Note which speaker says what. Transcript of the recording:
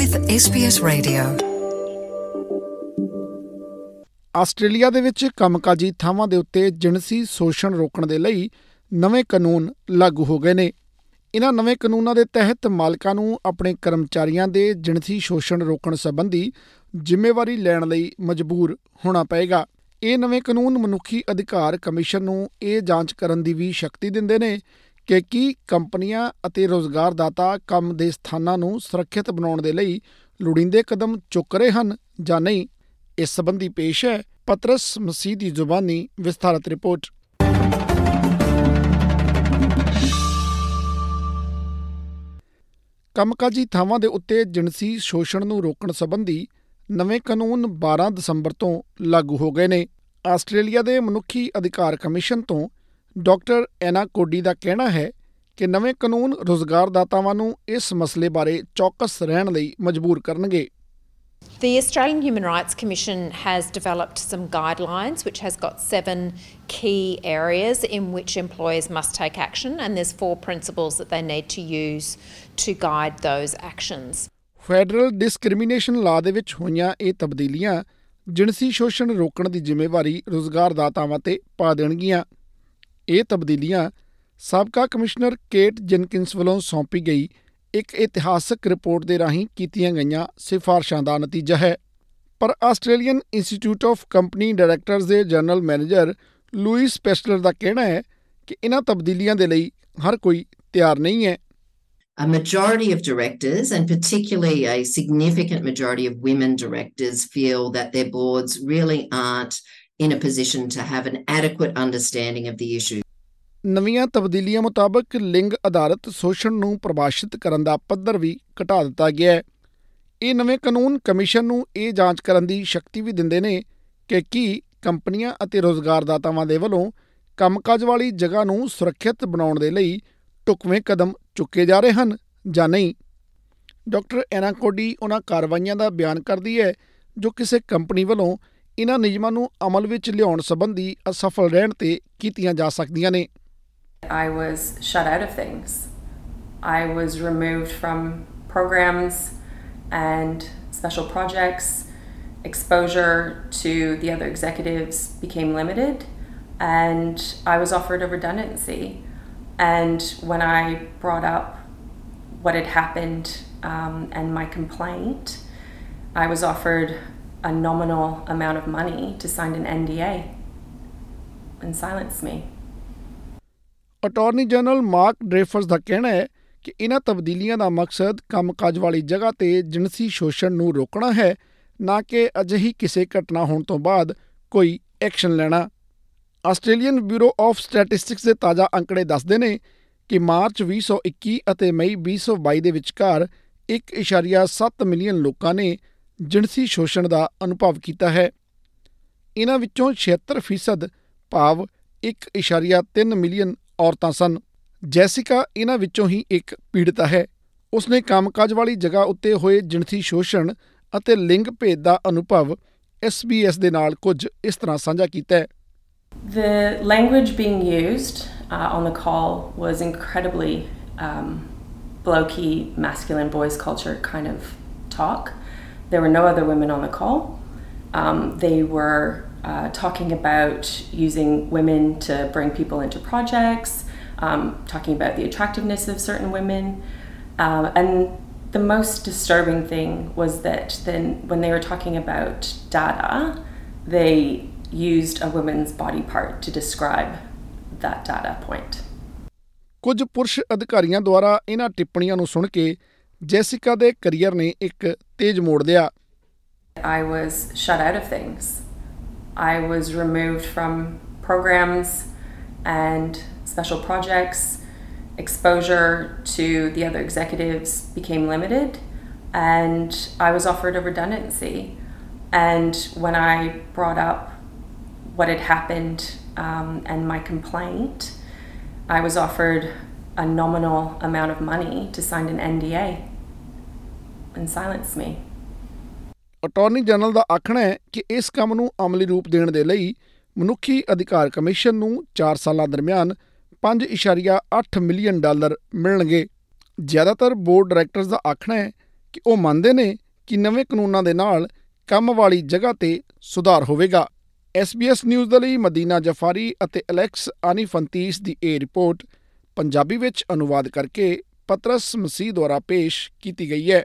Speaker 1: with SBS Radio.
Speaker 2: Australia ਦੇ ਵਿੱਚ ਕੰਮਕਾਜੀ ਥਾਵਾਂ ਦੇ ਉੱਤੇ ਜਿਣਸੀ ਸ਼ੋਸ਼ਣ ਰੋਕਣ ਦੇ ਲਈ ਨਵੇਂ ਕਾਨੂੰਨ ਲਾਗੂ ਹੋ ਗਏ ਨੇ। ਇਹਨਾਂ ਨਵੇਂ ਕਾਨੂੰਨਾਂ ਦੇ ਤਹਿਤ ਮਾਲਕਾਂ ਨੂੰ ਆਪਣੇ ਕਰਮਚਾਰੀਆਂ ਦੇ ਜਿਣਸੀ ਸ਼ੋਸ਼ਣ ਰੋਕਣ ਸੰਬੰਧੀ ਜ਼ਿੰਮੇਵਾਰੀ ਲੈਣ ਲਈ ਮਜਬੂਰ ਹੋਣਾ ਪਏਗਾ। ਇਹ ਨਵੇਂ ਕਾਨੂੰਨ ਮਨੁੱਖੀ ਅਧਿਕਾਰ ਕਮਿਸ਼ਨ ਨੂੰ ਇਹ ਜਾਂਚ ਕਰਨ ਦੀ ਵੀ ਸ਼ਕਤੀ ਦਿੰਦੇ ਨੇ। ਕਿ ਕੀ ਕੰਪਨੀਆਂ ਅਤੇ ਰੋਜ਼ਗਾਰਦਾਤਾ ਕੰਮ ਦੇ ਸਥਾਨਾਂ ਨੂੰ ਸੁਰੱਖਿਅਤ ਬਣਾਉਣ ਦੇ ਲਈ ਲੋੜੀਂਦੇ ਕਦਮ ਚੁੱਕ ਰਹੇ ਹਨ ਜਾਂ ਨਹੀਂ, ਇਸ ਸੰਬੰਧੀ ਪੇਸ਼ ਹੈ ਪਤਰਸ ਮਸੀਹ ਦੀ ਜ਼ੁਬਾਨੀ ਵਿਸਥਾਰਤ ਰਿਪੋਰਟ। ਕੰਮਕਾਜੀ ਥਾਵਾਂ ਦੇ ਉੱਤੇ ਜਿਣਸੀ ਸ਼ੋਸ਼ਣ ਨੂੰ ਰੋਕਣ ਸੰਬੰਧੀ ਨਵੇਂ ਕਾਨੂੰਨ 12 ਦਸੰਬਰ ਤੋਂ ਲਾਗੂ ਹੋ ਗਏ ਨੇ। ਆਸਟ੍ਰੇਲੀਆ ਦੇ ਮਨੁੱਖੀ ਅਧਿਕਾਰ ਕਮਿਸ਼ਨ ਤੋਂ ਡਾਕਟਰ ਐਨਾ ਕੋਡੀ ਦਾ ਕਹਿਣਾ ਹੈ ਕਿ ਨਵੇਂ ਕਾਨੂੰਨ ਰੋਜ਼ਗਾਰਦਾਤਾਵਾਂ ਨੂੰ ਇਸ ਮਸਲੇ ਬਾਰੇ ਚੌਕਸ ਰਹਿਣ ਲਈ ਮਜਬੂਰ ਕਰਨਗੇ
Speaker 3: The Australian Human Rights Commission has developed some guidelines which has got seven key areas in which employers must take action and there's four principles that they need to use to guide those actions.
Speaker 2: Federal discrimination law ਦੇ ਵਿੱਚ ਹੋਈਆਂ ਇਹ ਤਬਦੀਲੀਆਂ ਜਿਣਸੀ ਸ਼ੋਸ਼ਣ ਰੋਕਣ ਦੀ ਜ਼ਿੰਮੇਵਾਰੀ ਰੋਜ਼ਗਾਰਦਾਤਾਵਾਂ ਤੇ ਪਾ ਦੇਣਗੀਆਂ ਇਹ ਤਬਦੀਲੀਆਂ ਸਾਬਕਾ ਕਮਿਸ਼ਨਰ ਕੇਟ ਜੈਨਕਿੰਸ ਵੱਲੋਂ ਸੌਂਪੀ ਗਈ ਇੱਕ ਇਤਿਹਾਸਕ ਰਿਪੋਰਟ ਦੇ ਰਾਹੀਂ ਕੀਤੀਆਂ ਗਈਆਂ ਸਿਫਾਰਸ਼ਾਂ ਦਾ ਨਤੀਜਾ ਹੈ। ਪਰ Australian Institute of Company Directors ਦੇ ਜਨਰਲ ਮੈਨੇਜਰ ਲੂਇਸ ਪੈਸਟਲਰ ਦਾ ਕਹਿਣਾ ਹੈ ਕਿ ਇਹਨਾਂ ਤਬਦੀਲੀਆਂ ਦੇ ਲਈ ਹਰ ਕੋਈ ਤਿਆਰ ਨਹੀਂ ਹੈ।
Speaker 4: A majority of directors, and particularly a significant majority of women directors, feel that their boards really aren't in a position to have an adequate understanding of the issue.
Speaker 2: ਨਵੀਆਂ ਤਬਦੀਲੀਆਂ ਮੁਤਾਬਕ ਲਿੰਗ ਆਧਾਰਿਤ ਸ਼ੋਸ਼ਣ ਨੂੰ ਪ੍ਰਭਾਸ਼ਿਤ ਕਰਨ ਦਾ ਪੱਧਰ ਵੀ ਘਟਾ ਦਿੱਤਾ ਗਿਆ ਹੈ ਇਹ ਨਵੇਂ ਕਾਨੂੰਨ ਕਮਿਸ਼ਨ ਨੂੰ ਇਹ ਜਾਂਚ ਕਰਨ ਦੀ ਸ਼ਕਤੀ ਵੀ ਦਿੰਦੇ ਨੇ ਕਿ ਕੀ ਕੰਪਨੀਆਂ ਅਤੇ ਰੋਜ਼ਗਾਰਦਾਤਾਵਾਂ ਦੇ ਵੱਲੋਂ ਕੰਮਕਾਜ ਵਾਲੀ ਜਗ੍ਹਾ ਨੂੰ ਸੁਰੱਖਿਅਤ ਬਣਾਉਣ ਦੇ ਲਈ ਢੁਕਵੇਂ ਕਦਮ ਚੁੱਕੇ ਜਾ ਰਹੇ ਹਨ ਜਾਂ ਨਹੀਂ ਡਾਕਟਰ ਐਨਾ ਕੋਡੀ ਉਹਨਾਂ ਕਾਰਵਾਈਆਂ ਦਾ ਬਿਆਨ ਕਰਦੀ ਹੈ ਜੋ ਕਿਸੇ ਕੰਪਨੀ ਵੱਲੋਂ ਇਹਨਾਂ ਨਿਯਮਾਂ ਨੂੰ ਅਮਲ ਵਿੱਚ ਲਿਆਉਣ ਸੰਬੰਧੀ ਅਸਫਲ ਰਹਿਣ ਤੇ ਕੀਤੀਆਂ ਜਾ ਸਕਦੀਆਂ ਨੇ
Speaker 5: I was shut out of things. I was removed from programs and special projects. Exposure to the other executives became limited, and I was offered a redundancy. And when I brought up what had happened um, and my complaint, I was offered a nominal amount of money to sign an NDA and silence me.
Speaker 2: Attorney general Mark Dreyfus ਦਾ ਕਹਿਣਾ ਹੈ ਕਿ ਇਹਨਾਂ ਤਬਦੀਲੀਆਂ ਦਾ ਮਕਸਦ ਕੰਮਕਾਜ ਵਾਲੀ ਜਗ੍ਹਾ ਤੇ ਜਿਣਸੀ ਸ਼ੋਸ਼ਣ ਨੂੰ ਰੋਕਣਾ ਹੈ, ਨਾ ਕਿ ਅਜਿਹੀ ਕਿਸੇ ਘਟਨਾ ਹੋਣ ਤੋਂ ਬਾਅਦ ਕੋਈ ਐਕਸ਼ਨ ਲੈਣਾ ਆਸਟ੍ਰੇਲੀਅਨ ਬਿਊਰੋ ਆਫ ਸਟੈਟਿਸਟਿਕਸ ਦੇ ਤਾਜ਼ਾ ਅੰਕੜੇ ਦੱਸਦੇ ਨੇ ਕਿ ਮਾਰਚ 2021 ਅਤੇ ਮਈ 2022 ਦੇ ਵਿਚਕਾਰ 1.7 ਮਿਲੀਅਨ ਲੋਕਾਂ ਨੇ ਜਿਣਸੀ ਸ਼ੋਸ਼ਣ ਦਾ ਅਨੁਭਵ ਕੀਤਾ ਹੈ। ਇਹਨਾਂ ਵਿੱਚੋਂ 76% ਭਾਵ 1.3 ਮਿਲੀਅਨ ਔਰਤਾਂ ਸਨ। ਜੈਸਿਕਾ ਇਹਨਾਂ ਵਿੱਚੋਂ ਹੀ ਇੱਕ ਪੀੜਤਾ ਹੈ। ਉਸਨੇ ਕੰਮਕਾਜ ਵਾਲੀ ਜਗ੍ਹਾ ਉੱਤੇ ਹੋਏ ਜਿਣਸੀ ਸ਼ੋਸ਼ਣ ਅਤੇ ਲਿੰਗ ਭੇਦ ਦਾ ਅਨੁਭਵ SBS ਦੇ ਨਾਲ ਕੁਝ ਇਸ ਤਰ੍ਹਾਂ ਸਾਂਝਾ ਕੀਤਾ ਹੈ।
Speaker 5: The language being used uh, on the call was incredibly um, blokey, masculine boys culture kind of talk. There were no other women on the call. Um, they were uh, talking about using women to bring people into projects, um, talking about the attractiveness of certain women. Uh, and the most disturbing thing was that then when they were talking about data, they used a woman's body part to describe that data point.
Speaker 2: ਕੁਝ ਪੁਰਸ਼ ਅਧਿਕਾਰੀਆਂ ਦੁਆਰਾ ਇਹਨਾਂ ਟਿੱਪਣੀਆਂ ਨੂੰ ਸੁਣ ਕੇ Jessica ਦੇ career ਨੇ ਇੱਕ ਤੇਜ਼ ਮੋੜ ਲਿਆ
Speaker 5: I was shut out of things. I was removed from programs and special projects. Exposure to the other executives became limited, and I was offered a redundancy. And when I brought up what had happened um, and my complaint, I was offered a nominal amount of money to sign an NDA And silence me.
Speaker 2: Attorney general ਦਾ ਆਖਣਾ ਹੈ ਕਿ ਇਸ ਕੰਮ ਨੂੰ ਅਮਲੀ ਰੂਪ ਦੇਣ ਦੇ ਲਈ ਮਨੁੱਖੀ ਅਧਿਕਾਰ ਕਮਿਸ਼ਨ ਨੂੰ 4 ਸਾਲਾਂ ਦਰਮਿਆਨ 5.8 ਮਿਲੀਅਨ ਡਾਲਰ ਮਿਲਣਗੇ। ਜ਼ਿਆਦਾਤਰ ਬੋਰਡ ਡਾਇਰੈਕਟਰਸ ਦਾ ਆਖਣਾ ਹੈ ਕਿ ਉਹ ਮੰਨਦੇ ਨੇ ਕਿ ਨਵੇਂ ਕਾਨੂੰਨਾਂ ਦੇ ਨਾਲ ਕੰਮ ਵਾਲੀ ਜਗ੍ਹਾ ਤੇ ਸੁਧਾਰ ਹੋਵੇਗਾ। SBS ਨਿਊਜ਼ ਦੇ ਲਈ ਮਦੀਨਾ ਜਫਾਰੀ ਅਤੇ ਅਲੈਕਸ ਆਨੀਫੰਤੀਸ ਦੀ ਇਹ ਰਿਪੋਰਟ ਪੰਜਾਬੀ ਵਿੱਚ ਅਨੁਵਾਦ ਕਰਕੇ ਪਤਰਸ ਮਸੀਹ ਦੁਆਰਾ ਪੇਸ਼ ਕੀਤੀ ਗਈ ਹੈ।